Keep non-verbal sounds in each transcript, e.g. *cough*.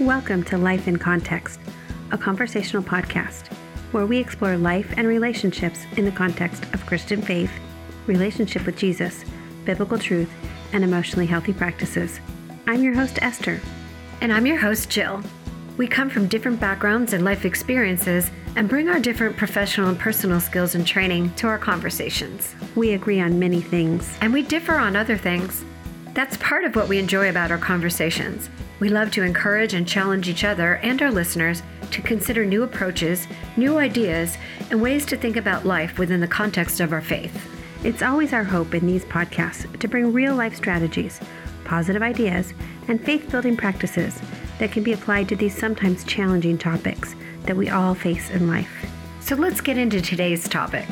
Welcome to Life in Context, a conversational podcast where we explore life and relationships in the context of Christian faith, relationship with Jesus, biblical truth, and emotionally healthy practices. I'm your host, Esther. And I'm your host, Jill. We come from different backgrounds and life experiences and bring our different professional and personal skills and training to our conversations. We agree on many things, and we differ on other things. That's part of what we enjoy about our conversations. We love to encourage and challenge each other and our listeners to consider new approaches, new ideas, and ways to think about life within the context of our faith. It's always our hope in these podcasts to bring real life strategies, positive ideas, and faith building practices that can be applied to these sometimes challenging topics that we all face in life. So let's get into today's topic.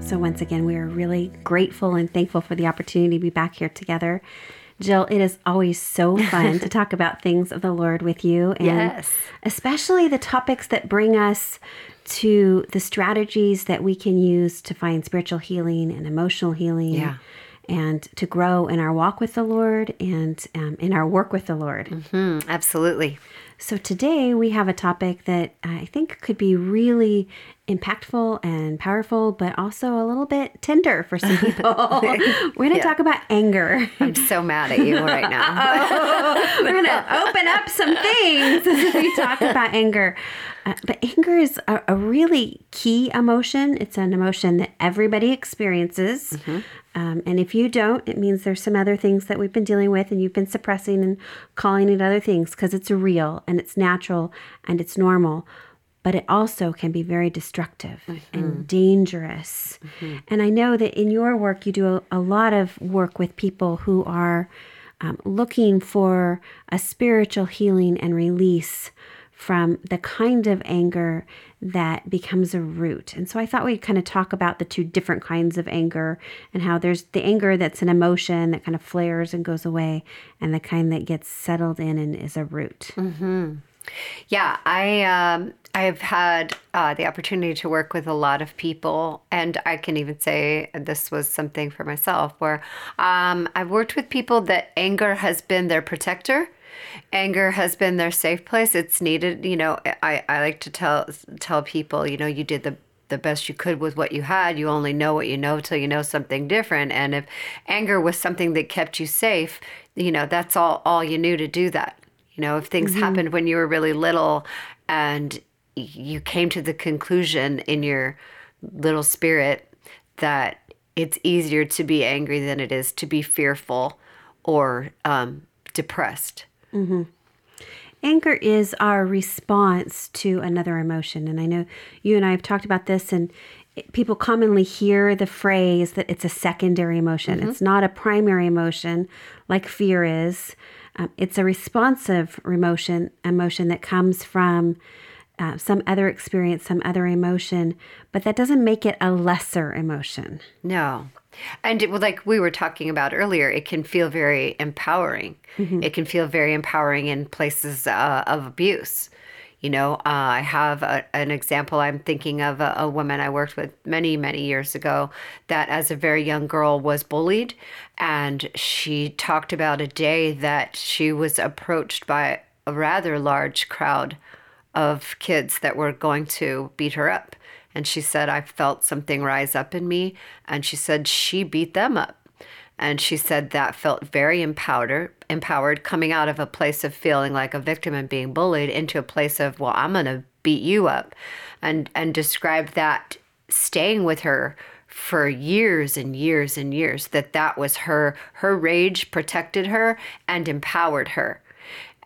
So, once again, we are really grateful and thankful for the opportunity to be back here together Jill, it is always so fun to *laughs* talk about things of the Lord with you. And yes. Especially the topics that bring us to the strategies that we can use to find spiritual healing and emotional healing. Yeah. And to grow in our walk with the Lord and um, in our work with the Lord. Mm-hmm, absolutely. So, today we have a topic that I think could be really impactful and powerful, but also a little bit tender for some *laughs* people. We're going to yeah. talk about anger. I'm so mad at you right now. *laughs* oh, we're going to open up some things as we talk about anger. Uh, but anger is a, a, really key emotion. It's an emotion that everybody experiences. Mm-hmm. Um, and if you don't, it means there's some other things that we've been dealing with and you've been suppressing and calling it other things because it's real and it's natural and it's normal. But it also can be very destructive mm-hmm. and dangerous. Mm-hmm. And I know that in your work, you do a, a lot of work with people who are um, looking for a spiritual healing and release from the kind of anger that becomes a root. And so I thought we'd kind of talk about the two different kinds of anger and how there's the anger that's an emotion that kind of flares and goes away, and the kind that gets settled in and is a root. Mm-hmm. Yeah, I um, I've had uh, the opportunity to work with a lot of people, and I can even say this was something for myself where um, I've worked with people that anger has been their protector anger has been their safe place. It's needed. You know, I, I like to tell tell people, you know, you did the the best you could with what you had. You only know what you know till you know something different. And if anger was something that kept you safe, you know, that's all all you knew to do that. You know, if things mm-hmm. happened when you were really little and you came to the conclusion in your little spirit that it's easier to be angry than it is to be fearful or um, depressed. Mm-hmm. Anger is our response to another emotion. And I know you and I have talked about this, and people commonly hear the phrase that it's a secondary emotion. Mm-hmm. It's not a primary emotion like fear is. Um, it's a responsive emotion, emotion that comes from uh, some other experience, some other emotion, but that doesn't make it a lesser emotion. No. And it, like we were talking about earlier, it can feel very empowering. Mm-hmm. It can feel very empowering in places uh, of abuse. You know, uh, I have a, an example. I'm thinking of a, a, woman I worked with many, many years ago that, as a very young girl, was bullied. And she talked about a day that she was approached by a rather large crowd of kids that were going to beat her up. And she said, I felt something rise up in me. And she said she beat them up. And she said that felt very empowered, empowered coming out of a place of feeling like a victim and being bullied into a place of, well, I'm going to beat you up. And, and described that staying with her for years and years and years that that was her her rage protected her and empowered her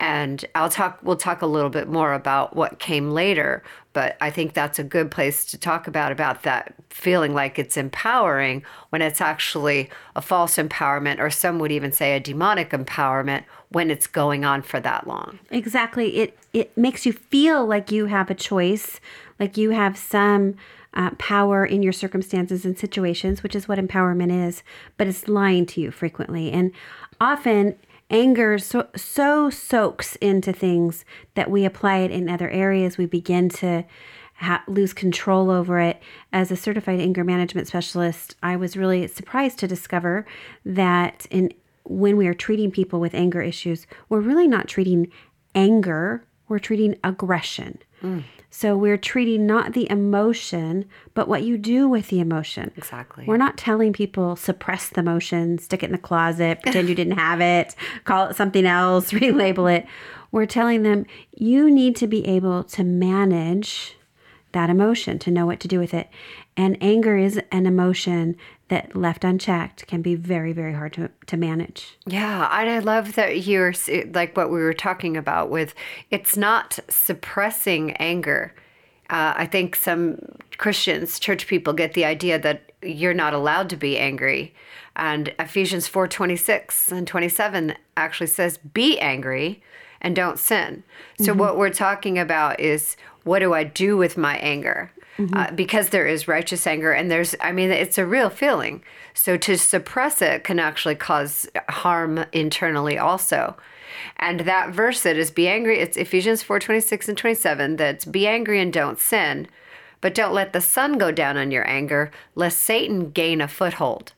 and I'll talk we'll talk a little bit more about what came later, but I think that's a good place to talk about about that feeling like it's empowering when it's actually a false empowerment or some would even say a demonic empowerment when it's going on for that long. Exactly. It it makes you feel like you have a choice, like you have some uh, power in your circumstances and situations, which is what empowerment is, but it's lying to you frequently. And often anger so, so soaks into things that we apply it in other areas. We begin to ha- lose control over it. As a certified anger management specialist, I was really surprised to discover that in when we are treating people with anger issues, we're really not treating anger, we're treating aggression. Mm. So we're treating not the emotion, but what you do with the emotion. Exactly. We're not telling people suppress the emotion, stick it in the closet, *laughs* pretend you didn't have it, call it something else, *laughs* relabel it. We're telling them you need to be able to manage that emotion, to know what to do with it. And anger is an emotion that left unchecked can be very, very hard to, to manage. Yeah, and I love that you're like what we were talking about with it's not suppressing anger. Uh, I think some Christians, church people, get the idea that you're not allowed to be angry, and Ephesians four twenty six and twenty seven actually says, "Be angry and don't sin." So what we're talking about is what do I do with my anger? Uh, because there is righteous anger and there's i mean it's a real feeling. So to suppress it can actually cause harm internally also. And that verse that is be angry it's ephesians 4 26 and 27 that's be angry and don't sin but don't let the sun go down on your anger lest satan gain a foothold.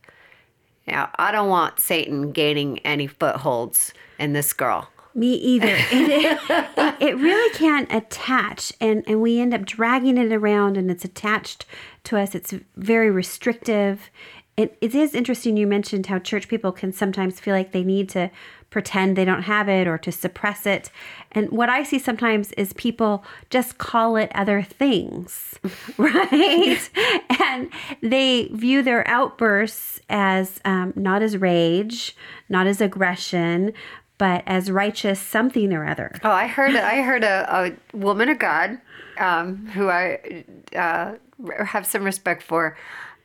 Now i don't want satan gaining any footholds in this girl Me either. *laughs* It, it, it really can't attach, and, and we end up dragging it around, and it's attached to us. It's very restrictive. It, it is interesting you mentioned how church people can sometimes feel like they need to pretend they don't have it or to suppress it. And what I see sometimes is people just call it other things, *laughs* right? and they view their outbursts as um, not as rage, not as aggression, but as righteous something or other. Oh, I heard I heard a, a woman of God um, who I uh, have some respect for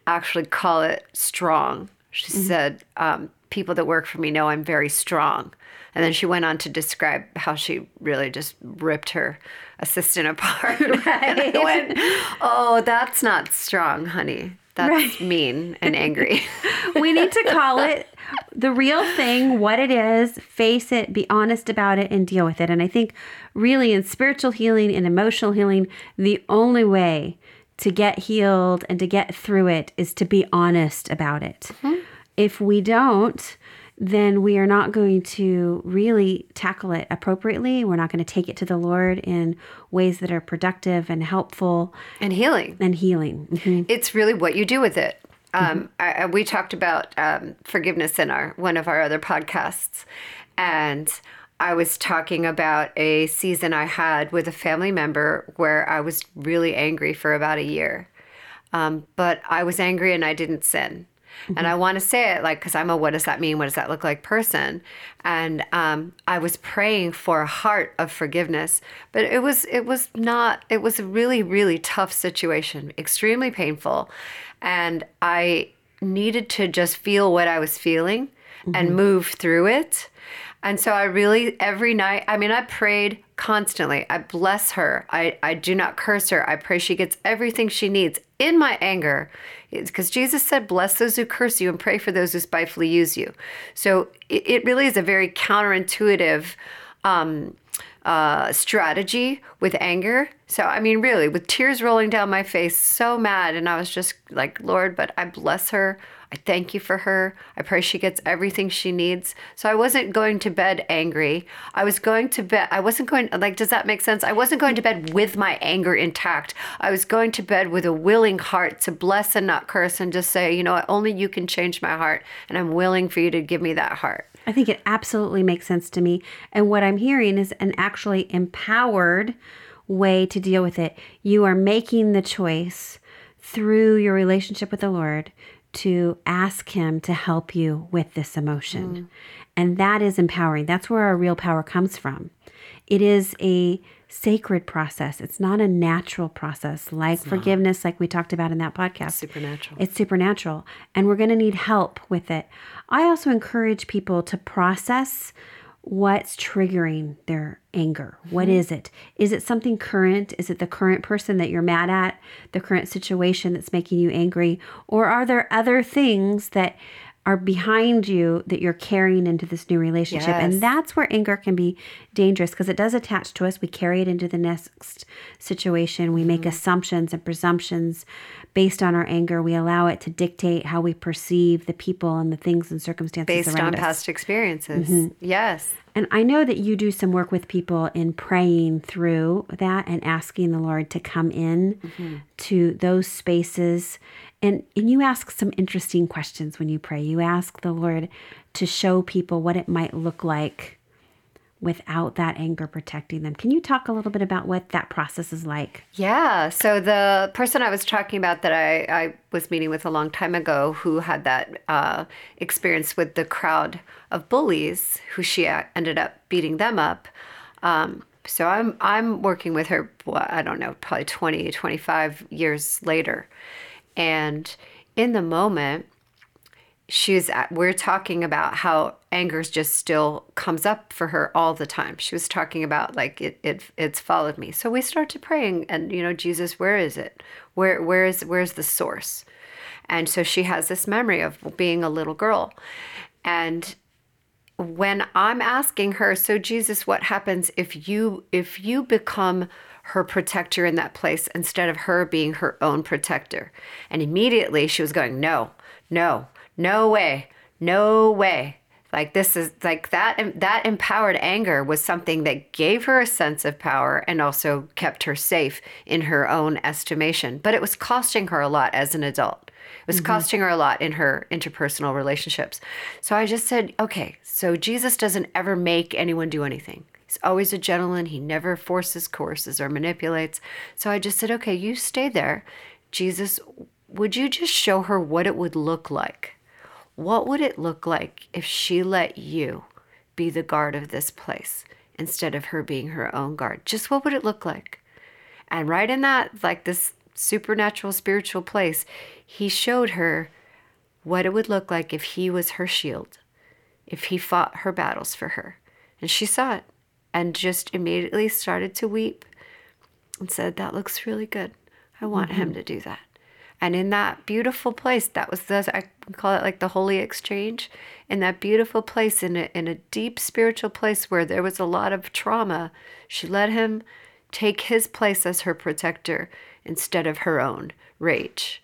actually call it strong. She said, um, "People that work for me know I'm very strong." And then she went on to describe how she really just ripped her assistant *laughs* apart. *laughs* *laughs* And I went, "Oh, that's not strong, honey. That's Right. mean and angry." *laughs* we need to call it the real thing, what it is, face it, be honest about it, and deal with it. And I think, really, in spiritual healing and emotional healing, the only way to get healed and to get through it is to be honest about it. Mm-hmm. If we don't, then we are not going to really tackle it appropriately. We're not going to take it to the Lord in ways that are productive and helpful and healing. and healing. Mhm. it's really what you do with it. Um, I, I- we talked about um, forgiveness in our one of our other podcasts, and I was talking about a season I had with a family member where I was really angry for about a year, um, but I was angry and I didn't sin. And I want to say it like, because I'm a what does that mean? What does that look like person? And um, I was praying for a heart of forgiveness, but it was it was not. It was a really really tough situation, extremely painful, and I needed to just feel what I was feeling and move through it. And so I really, every night, I mean, I prayed constantly. I bless her. I, I do not curse her. I pray she gets everything she needs in my anger. Because Jesus said, Bless those who curse you and pray for those who spitefully use you. So it, it really is a very counterintuitive um, uh, strategy with anger. So, I mean, really, with tears rolling down my face, so mad. And I was just like, Lord, but I bless her. I thank you for her. I pray she gets everything she needs. So I wasn't going to bed angry. I was going to bed, I wasn't going, like, does that make sense? I wasn't going to bed with my anger intact. I was going to bed with a willing heart to bless and not curse and just say, you know what, only you can change my heart. And I'm willing for you to give me that heart. I think it absolutely makes sense to me. And what I'm hearing is an actually empowered way to deal with it. You are making the choice through your relationship with the Lord to ask Him to help you with this emotion. And that is empowering. That's where our real power comes from. It is a sacred process, it's not a natural process like forgiveness, like we talked about in that podcast. It's Supernatural. It's supernatural, and we're going to need help with it. I also encourage people to process what's triggering their anger. What hmm. is it? Is it something current? Is it the current person that you're mad at, the current situation that's making you angry? Or are there other things that are behind you that you're carrying into this new relationship. Yes. And that's where anger can be dangerous because it does attach to us. We carry it into the next situation. We Mm-hmm. make assumptions and presumptions based on our anger. We allow it to dictate how we perceive the people and the things and circumstances Based on us. past experiences. Yes. And I know that you do some work with people in praying through that and asking the Lord to come in to those spaces. And, and you ask some interesting questions when you pray. You ask the Lord to show people what it might look like without that anger protecting them. Can you talk a little bit about what that process is like? Yeah. So the person I was talking about that I, I was meeting with a long time ago who had that uh, experience with the crowd of bullies who she uh, ended up beating them up. Um, so I'm I'm working with her I don't know probably 20 25 years later. And in the moment she's at, we're talking about how anger just still comes up for her all the time. She was talking about like it, it it's followed me. So we start to praying and you know jesus where is it? Where where is where's the source? And so she has this memory of being a little girl. And when i'm asking her so jesus what happens if you if you become her protector in that place instead of her being her own protector. And immediately she was going no no no way no way. Like this is like that that empowered anger was something that gave her a sense of power and also kept her safe in her own estimation. But it was costing her a lot as an adult. It was mm-hmm. costing her a lot in her interpersonal relationships. So i just said okay so jesus doesn't ever make anyone do anything he's always a gentleman he never forces coerces or manipulates so i just said okay you stay there jesus would you just show her what it would look like what would it look like if she let you be the guard of this place instead of her being her own guard? Just what would it look like? And right in that, like this supernatural spiritual place, he showed her what it would look like if he was her shield, if he fought her battles for her. And she saw it and just immediately started to weep and said, That looks really good. I want him mm-hmm. to do that. And in that beautiful place, that was the I call it like the holy exchange. In that beautiful place, in a in a deep spiritual place where there was a lot of trauma, she let him take his place as her protector instead of her own rage.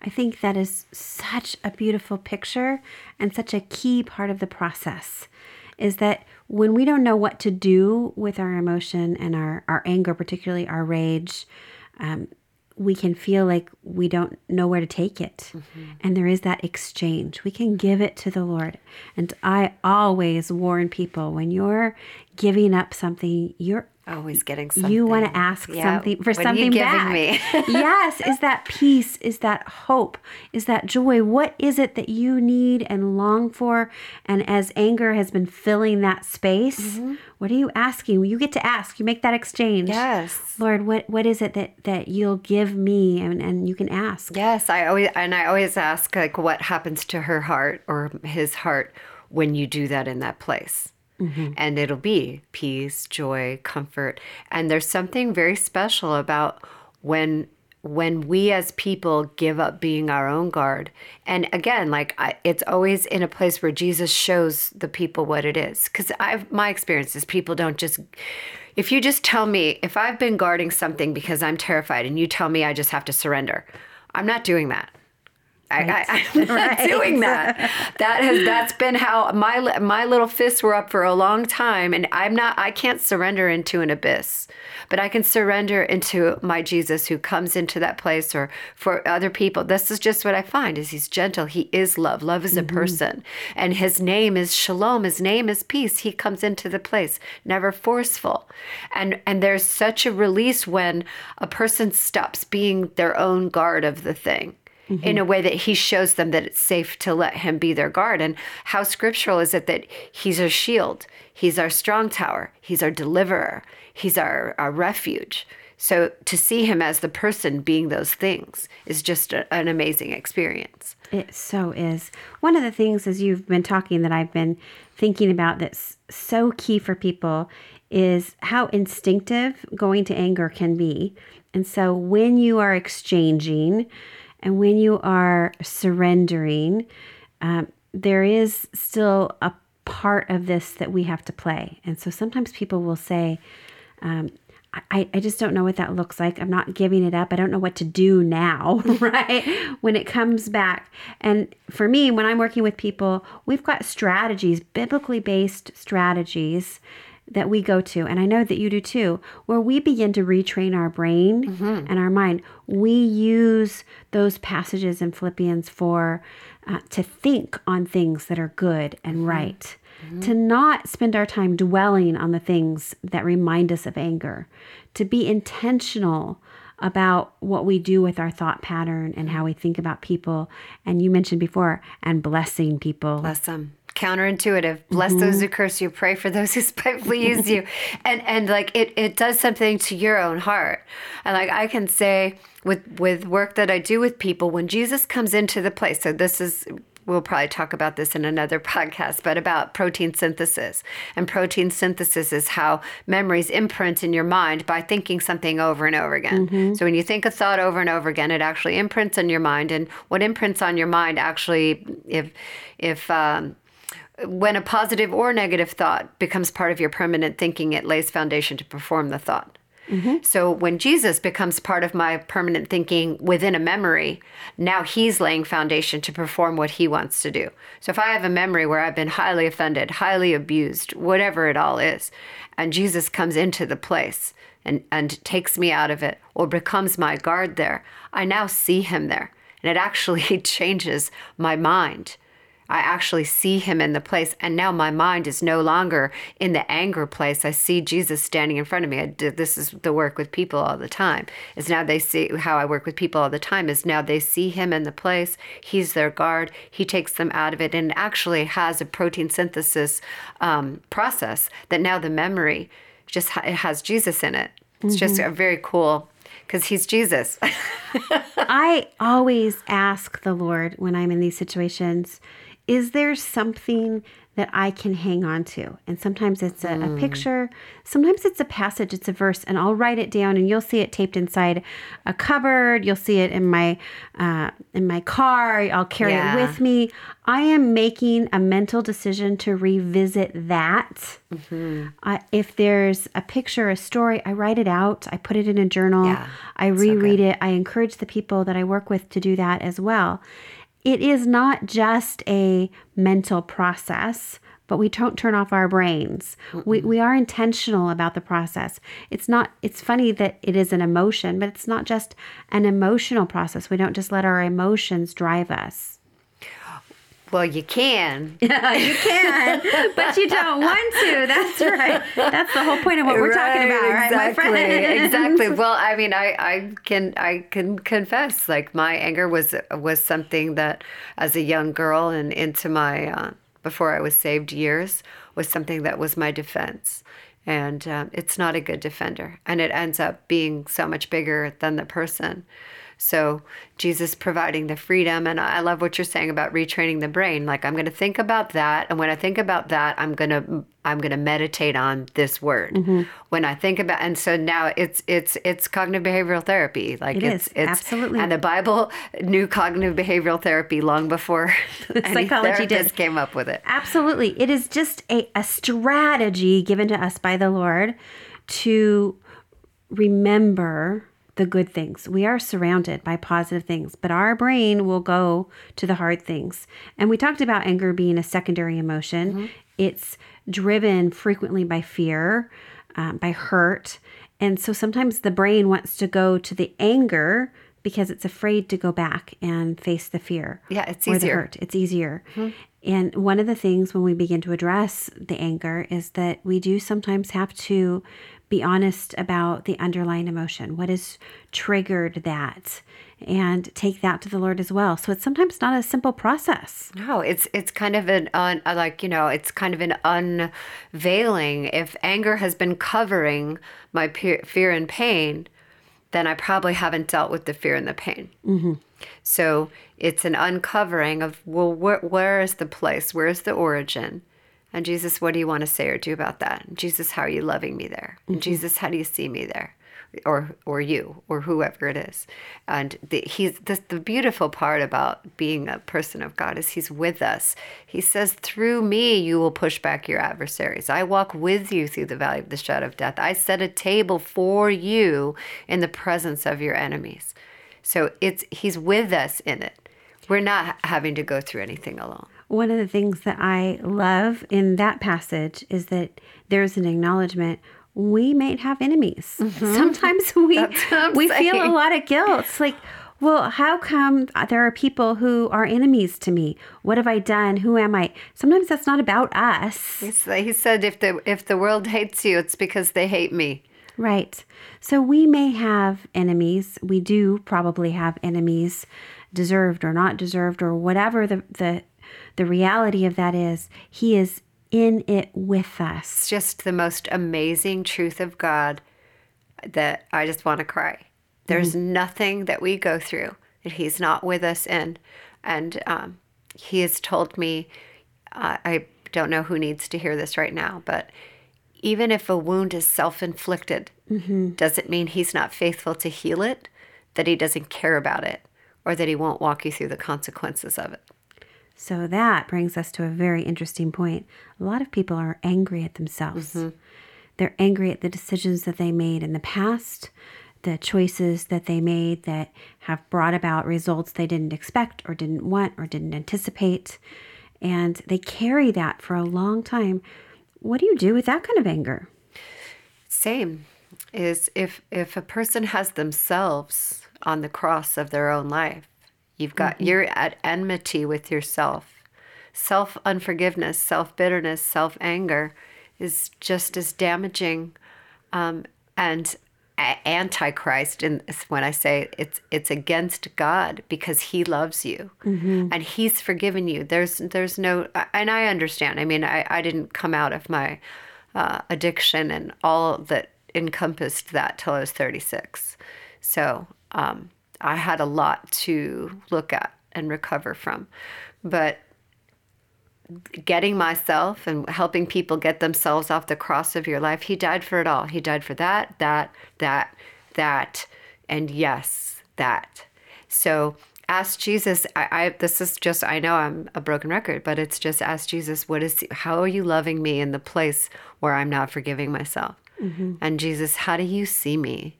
I think that is such a beautiful picture and such a key part of the process is that when we don't know what to do with our emotion and our, our anger, particularly our rage, um, we can feel like we don't know where to take it. And there is that exchange. We can give it to the Lord. And I always warn people when you're giving up something, you're Always getting something. you want to ask Yeah, something for what something back. me? *laughs* *laughs* yes, is that peace? Is that hope? Is that joy? What is it that you need and long for? And as anger has been filling that space, Mm-hmm. what are you asking? You get to ask. You make that exchange. Yes. Lord, what what is it that that you'll give me? And and you can ask. Yes, I always and I always ask like what happens to her heart or his heart when you do that in that place. Mm-hmm. And it'll be peace, joy, comfort. And there's something very special about when when we as people give up being our own guard. And again, like I, it's always in a place where Jesus shows the people what it is. Cuz I've my experience is people don't just if you just tell me if I've been guarding something because I'm terrified and you tell me I just have to surrender, I'm not doing that. I, I, I'm not *laughs* *laughs* doing that. That has that's been how my my little fists were up for a long time, and I'm not. I can't surrender into an abyss, but I can surrender into my Jesus who comes into that place, or for other people. This is just what I find: is He's gentle. He is love. Love is a mm-hmm. person, and His name is Shalom. His name is peace. He comes into the place, never forceful, and and there's such a release when a person stops being their own guard of the thing in a mm-hmm. way that he shows them that it's safe to let him be their guard. And how scriptural is it that he's our shield, he's our strong tower, he's our deliverer, he's our, our refuge. So to see him as the person being those things is just a, an amazing experience. It so is. One of the things as you've been talking that I've been thinking about that's so key for people is how instinctive going to anger can be. And so when you are exchanging and when you are surrendering, um, there is still a part of this that we have to play. And so sometimes people will say, um, I, I just don't know what that looks like. I'm not giving it up. I don't know what to do now, *laughs* right? When it comes back. And for me, when I'm working with people, we've got strategies, biblically based strategies that we go to, and I know that you do too, where we begin to retrain our brain mm-hmm. and our mind. We use those passages in Philippians four uh, to think on things that are good and mm-hmm. right. Mm-hmm. To not spend our time dwelling on the things that remind us of anger, to be intentional about what we do with our thought pattern and how we think about people. And you mentioned before, and blessing people. Bless them counterintuitive bless mm-hmm. those who curse you pray for those *laughs* who spitefully use you *laughs* and and like it it does something to your own heart and like i can say with with work that i do with people when jesus comes into the place so this is we'll probably talk about this in another *laughs* podcast, but about protein synthesis. And protein synthesis is how memories imprint in your mind by thinking something over and over again. Mm-hmm. So when you think a thought over and over again, it actually imprints in your mind. And what imprints on your mind actually, if if um, when a positive or negative thought becomes part of your permanent thinking, it lays foundation to perform the thought. Mm-hmm. So when Jesus becomes part of my permanent thinking within a memory, now he's laying foundation to perform what he wants to do. So if I have a memory where I've been highly offended, highly abused, whatever it all is, and Jesus comes into the place and, and takes me out of it or becomes my guard there, I now see him there. And it actually *laughs* changes my mind I actually see him in the place. And now my mind is no longer in the anger place. I see Jesus standing in front of me. I did, this is the work with people all the time. Is now they see how I work with people all the time is now they see him in the place. He's their guard. He takes them out of it and actually has a protein synthesis um, process that now the memory just ha- it has Jesus in it. It's mm-hmm. just a very cool because he's Jesus. *laughs* I always ask the Lord when I'm in these situations is there something that I can hang on to? And sometimes it's a, mm. a, hmm. picture, sometimes it's a passage, it's a verse, and I'll write it down, and you'll see it taped inside a cupboard. You'll see it in my uh, in my car. I'll carry yeah. it with me. I am making a mental decision to revisit that. Mm-hmm. Uh, if there's a picture, a story, I write it out. I put it in a journal. Yeah, I reread so it. I encourage the people that I work with to do that as well it is not just a mental process but we don't turn off our brains. We, we are intentional about the process. It's not, it's funny that it is an emotion, but it's not just an emotional process. We don't just let our emotions drive us. Well, you can. Yeah, *laughs* you can, but you don't want to. That's right. That's the whole point of what we're right, talking about, exactly, right, my friend? exactly. *laughs* Well, I mean, I, I can I can confess, like my anger was was something that, as a young girl and into my uh, before I was saved years, was something that was my defense and um, it's not a good defender and it ends up being so much bigger than the person so Jesus providing the freedom. And I love what you're saying about retraining the brain. Like I'm going to think about that. And when I think about that, I'm going to, I'm going to meditate on this word. Mm-hmm. When I think about, and so now it's, it's, it's cognitive behavioral therapy. Like it it's, is. it's, absolutely. And the Bible knew cognitive behavioral therapy long before *laughs* *laughs* psychology did came up with it. Absolutely. It is just a, a strategy given to us by the Lord to remember the good things. We are surrounded by positive things, but our brain will go to the hard things. And we talked about anger being a secondary emotion. Mm-hmm. It's driven frequently by fear, um, by hurt. And so sometimes the brain wants to go to the anger because it's afraid to go back and face the fear. Yeah, it's or easier. The hurt. It's easier. Mm-hmm. And one of the things when we begin to address the anger is that we do sometimes have to be honest about the underlying emotion. What has triggered that? And take that to the Lord as well. So it's sometimes not a simple process. No, it's it's kind of an un, uh, like you know it's kind of an unveiling. If anger has been covering my fear and pain, then I probably haven't dealt with the fear and the pain. Mm-hmm. So it's an uncovering of well, where, where is the place? Where is the origin? And Jesus, what do you want to say or do about that? And Jesus, how are you loving me there? Mm-hmm. Jesus, how do you see me there? or or you or whoever it is. And the, he's the, the beautiful part about being a person of God is He's with us. He says, "Through me, you will push back your adversaries. I walk with you through the valley of the shadow of death. I set a table for you in the presence of your enemies." So it's He's with us in it. We're not having to go through anything alone. One of the things that I love in that passage is that there's an acknowledgement we may have enemies. Mm-hmm. Sometimes *laughs* we we feel a lot of guilt. It's like, well, how come there are people who are enemies to me? What have I done? Who am I? Sometimes that's not about us. He said, if the if the world hates you, it's because they hate me. Right. So we may have enemies. We do probably have enemies, deserved or not deserved, or whatever the the the reality of that is. He is in it with us. It's just the most amazing truth of God that I just want to cry. There's mm-hmm. nothing that we go through that He's not with us in. And um, He has told me, uh, I don't know who needs to hear this right now, but even if a wound is self inflicted, mm-hmm. does it mean He's not faithful to heal it, that He doesn't care about it, or that He won't walk you through the consequences of it? So that brings us to a very interesting point. A lot of people are angry at themselves. Mm-hmm. They're angry at the decisions that they made in the past, the choices that they made that have brought about results they didn't expect or didn't want or didn't anticipate. And they carry that for a long time. What do you do with that kind of anger? Same is if if a person has themselves on the cross of their own life You've got mm-hmm. you're at enmity with yourself. Self unforgiveness, self bitterness, self anger is just as damaging um, and antichrist and when i say it's it's against god because he loves you mm-hmm. and he's forgiven you there's there's no and i understand i mean i, I didn't come out of my uh, addiction and all that encompassed that till i was 36 so um, I had a lot to look at and recover from. But getting myself and helping people get themselves off the cross of your life, he died for it all. He died for that, that, that, that, and yes, that. So ask Jesus. I, I this is just I know I'm a broken record, but it's just ask Jesus, what is how are you loving me in the place where I'm not forgiving myself? Mm-hmm. And Jesus, how do you see me?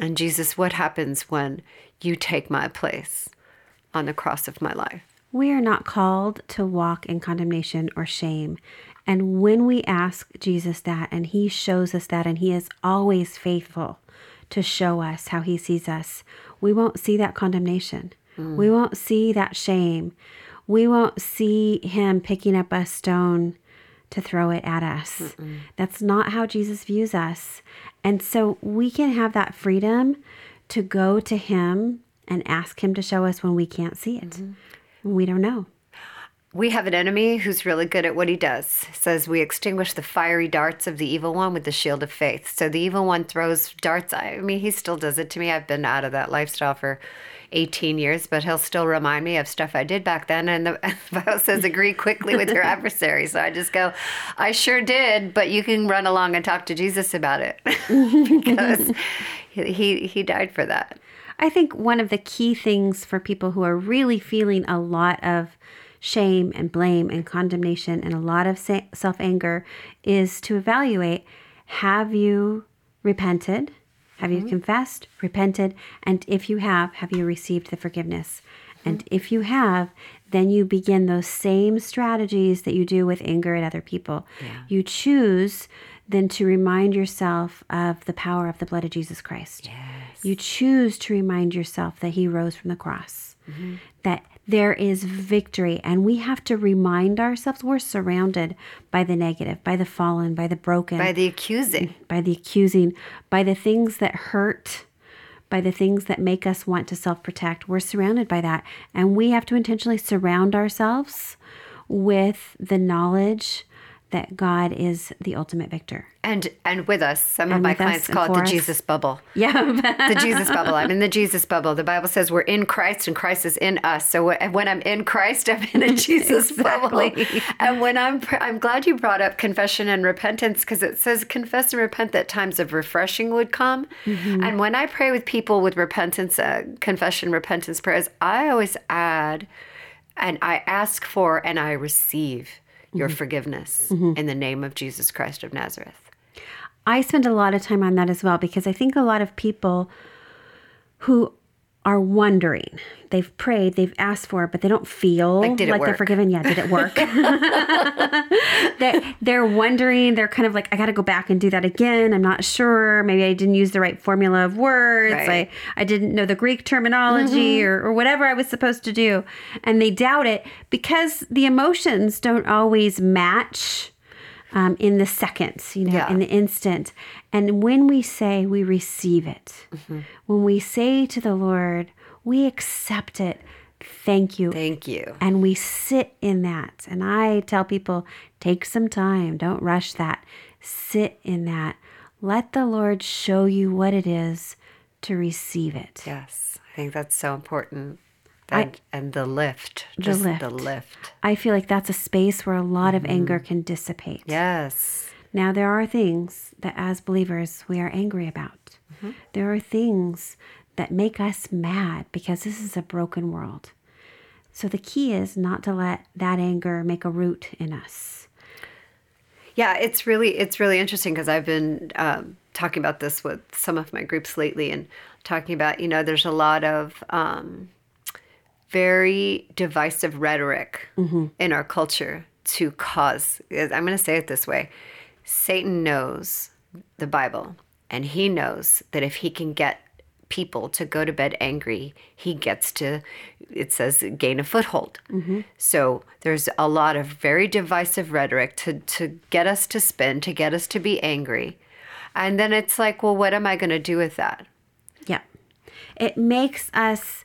And Jesus, what happens when you take my place on the cross of my life? We are not called to walk in condemnation or shame. And when we ask Jesus that, and He shows us that, and He is always faithful to show us how He sees us, we won't see that condemnation. Mm. We won't see that shame. We won't see Him picking up a stone to throw it at us. Mm-mm. That's not how Jesus views us. And so we can have that freedom to go to Him and ask Him to show us when we can't see it. Mm-hmm. We don't know. We have an enemy who's really good at what he does. says we extinguish the fiery darts of the evil one with the shield of faith. So the evil one throws darts. I mean, he still does it to me. I've been out of that lifestyle for 18 years, but he'll still remind me of stuff I did back then. And the *laughs* Bible says, agree quickly with your *laughs* adversary. So I just go, I sure did, but you can run along and talk to Jesus about it *laughs* because he, he died for that. I think one of the key things for people who are really feeling a lot of shame and blame and condemnation and a lot of self anger is to evaluate have you repented? Have mm-hmm. you confessed, repented? And if you have, have you received the forgiveness? Mm-hmm. And if you have, then you begin those same strategies that you do with anger at other people. Yeah. You choose then to remind yourself of the power of the blood of Jesus Christ. Yes. You choose to remind yourself that he rose from the cross, mm-hmm. that there is victory. And we have to remind ourselves we're surrounded by the negative, by the fallen, by the broken, by the accusing, by the accusing, by the things that hurt, by the things that make us want to self protect. We're surrounded by that. And we have to intentionally surround ourselves with the knowledge that God is the ultimate victor. And and with us, some of my clients call it the us. Jesus bubble. Yeah. The Jesus bubble. I'm in the Jesus bubble. The Bible says we're in Christ and Christ is in us. So when I'm in Christ, I'm in a *laughs* Jesus bubble. And when I'm, I'm glad you brought up confession and repentance because it says confess and repent that times of refreshing would come. Mm-hmm. And when I pray with people with repentance, uh, confession, repentance prayers, I always add, and I ask for and I receive your Mm-hmm. forgiveness in the name of Jesus Christ of Nazareth. I spend a lot of time on that as well because I think a lot of people who are wondering, they've prayed, they've asked for it, but they don't feel Like, it they're forgiven. Yeah, did it work? *laughs* *laughs* they're, they're wondering, they're kind of like, I got to go back and do that again. I'm not sure. Maybe I didn't use the right formula of words. Right. I, I didn't know the Greek terminology mm-hmm. or, or whatever I was supposed to do. And they doubt it because the emotions don't always match um, in the seconds, you know, Yeah. in the instant. And when we say we receive it, when we say to the Lord, we accept it, thank you. Thank you. and we sit in that. And I tell people, take some time, don't rush that. Sit in that. Let the Lord show you what it is to receive it. Yes, I think that's so important. And, and the lift, just lift. the lift. I feel like that's a space where a lot of anger can dissipate. Yes. Now, there are things that as believers we are angry about. There are things that make us mad because this is a broken world. So the key is not to let that anger make a root in us. Yeah, it's really it's really interesting because I've been um, talking about this with some of my groups lately, and talking about you know there's a lot of um, very divisive rhetoric mm-hmm. in our culture to cause. I'm going to say it this way: Satan knows the Bible, and he knows that if he can get people to go to bed angry, he gets to, it says, gain a foothold. Mm-hmm. So there's a lot of very divisive rhetoric to, to get us to spin, to get us to be angry. And then it's like, well, what am I going to do with that? Yeah. It makes us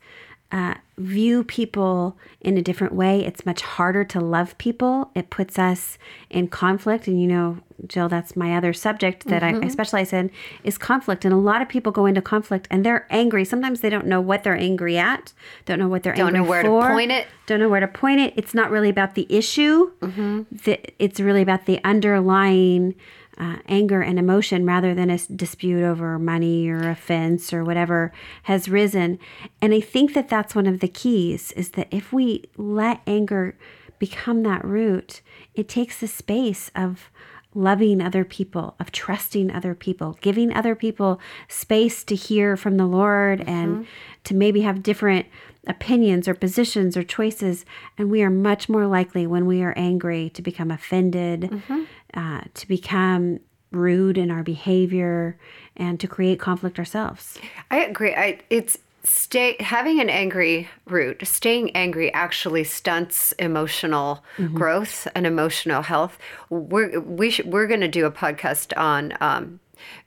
uh, view people in a different way. It's much harder to love people. It puts us in conflict. And you know, Jill, that's my other subject that I, I specialize in is conflict. And a lot of people go into conflict and they're angry. Sometimes they don't know what they're angry at, don't know what they're Don't angry know where to point it. Don't know where to point it. It's not really about the issue. The- it's really about the underlying uh, anger and emotion rather than a dispute over money or offense or whatever has risen. And I think that that's one of the keys is that if we let anger become that root, it takes the space of loving other people, of trusting other people, giving other people space to hear from the Lord and to maybe have different opinions or positions or choices. And we are much more likely when we are angry to become offended, uh, to become rude in our behavior, and to create conflict ourselves. I agree. I it's stay having an angry root. Staying angry actually stunts emotional growth and emotional health. We're we should, we're going to do a podcast on um,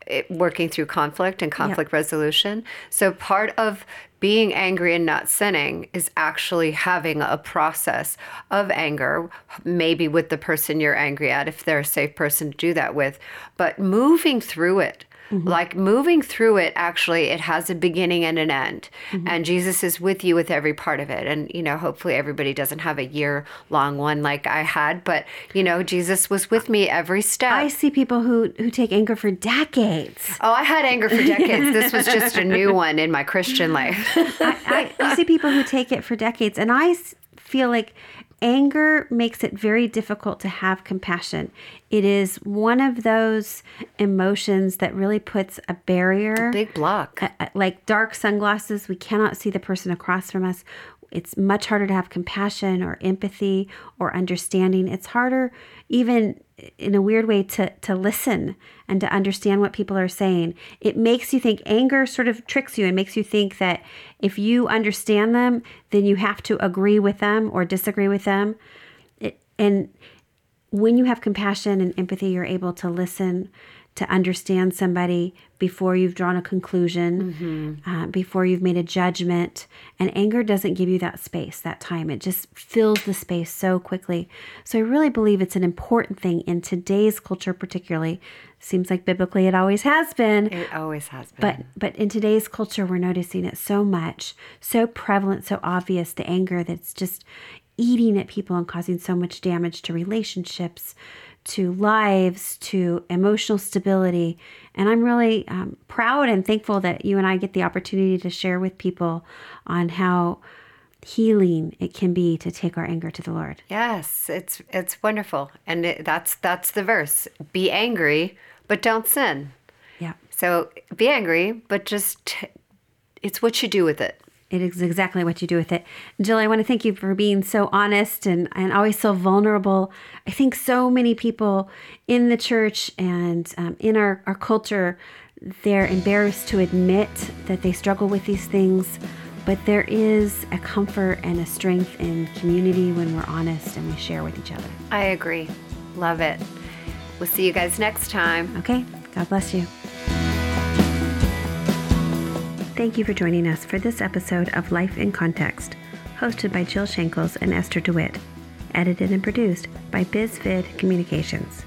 it, working through conflict and conflict resolution. So part of being angry and not sinning is actually having a process of anger, maybe with the person you're angry at, if they're a safe person to do that with, but moving through it. Mm-hmm. Like moving through it, actually, it has a beginning and an end. Mm-hmm. And Jesus is with you with every part of it. And, you know, hopefully everybody doesn't have a year long one like I had, but, you know, Jesus was with me every step. I see people who, who take anger for decades. oh, I had anger for decades. *laughs* this was just a new one in my Christian life. I, I see people who take it for decades, and I feel like anger makes it very difficult to have compassion. It is one of those emotions that really puts a barrier, a Big block. uh, like dark sunglasses. We cannot see the person across from us. It's much harder to have compassion or empathy or understanding. It's harder, even in a weird way, to, to listen and to understand what people are saying. It makes you think, anger sort of tricks you and makes you think that if you understand them, then you have to agree with them or disagree with them. It, and when you have compassion and empathy, you're able to listen to understand somebody before you've drawn a conclusion, uh, before you've made a judgment. And anger doesn't give you that space, that time. It just fills the space so quickly. So I really believe it's an important thing in today's culture, particularly. Seems like biblically it always has been. It always has been. But but in today's culture, we're noticing it so much, so prevalent, so obvious. The anger that's just eating at people and causing so much damage to relationships, to lives, to emotional stability. And I'm really um, proud and thankful that you and I get the opportunity to share with people on how healing it can be to take our anger to the Lord. Yes, it's it's wonderful, and it, that's that's the verse. Be angry, but don't sin. Yeah. So be angry, but just t- it's what you do with it. It is exactly what you do with it. Jill, I want to thank you for being so honest and, and always so vulnerable. I think so many people in the church and um, in our, our culture, they're embarrassed to admit that they struggle with these things. But there is a comfort and a strength in community when we're honest and we share with each other. I agree. Love it. We'll see you guys next time. Okay? God bless you. Thank you for joining us for this episode of Life in Context, hosted by Jill Shankles and Esther DeWitt, edited and produced by BizFid Communications.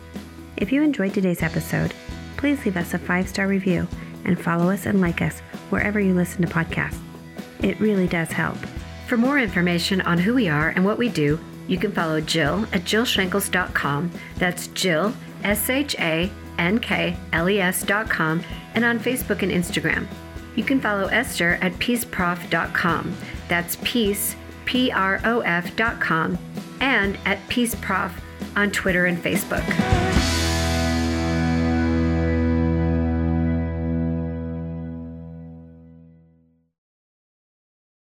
If you enjoyed today's episode, please leave us a five star review and follow us and like us wherever you listen to podcasts. It really does help. For more information on who we are and what we do, you can follow Jill at jillshankles.com. That's Jill, S H A N K L E S.com, and on Facebook and Instagram. You can follow Esther at peaceprof.com. That's peace, P R O F.com, and at peaceprof on Twitter and Facebook.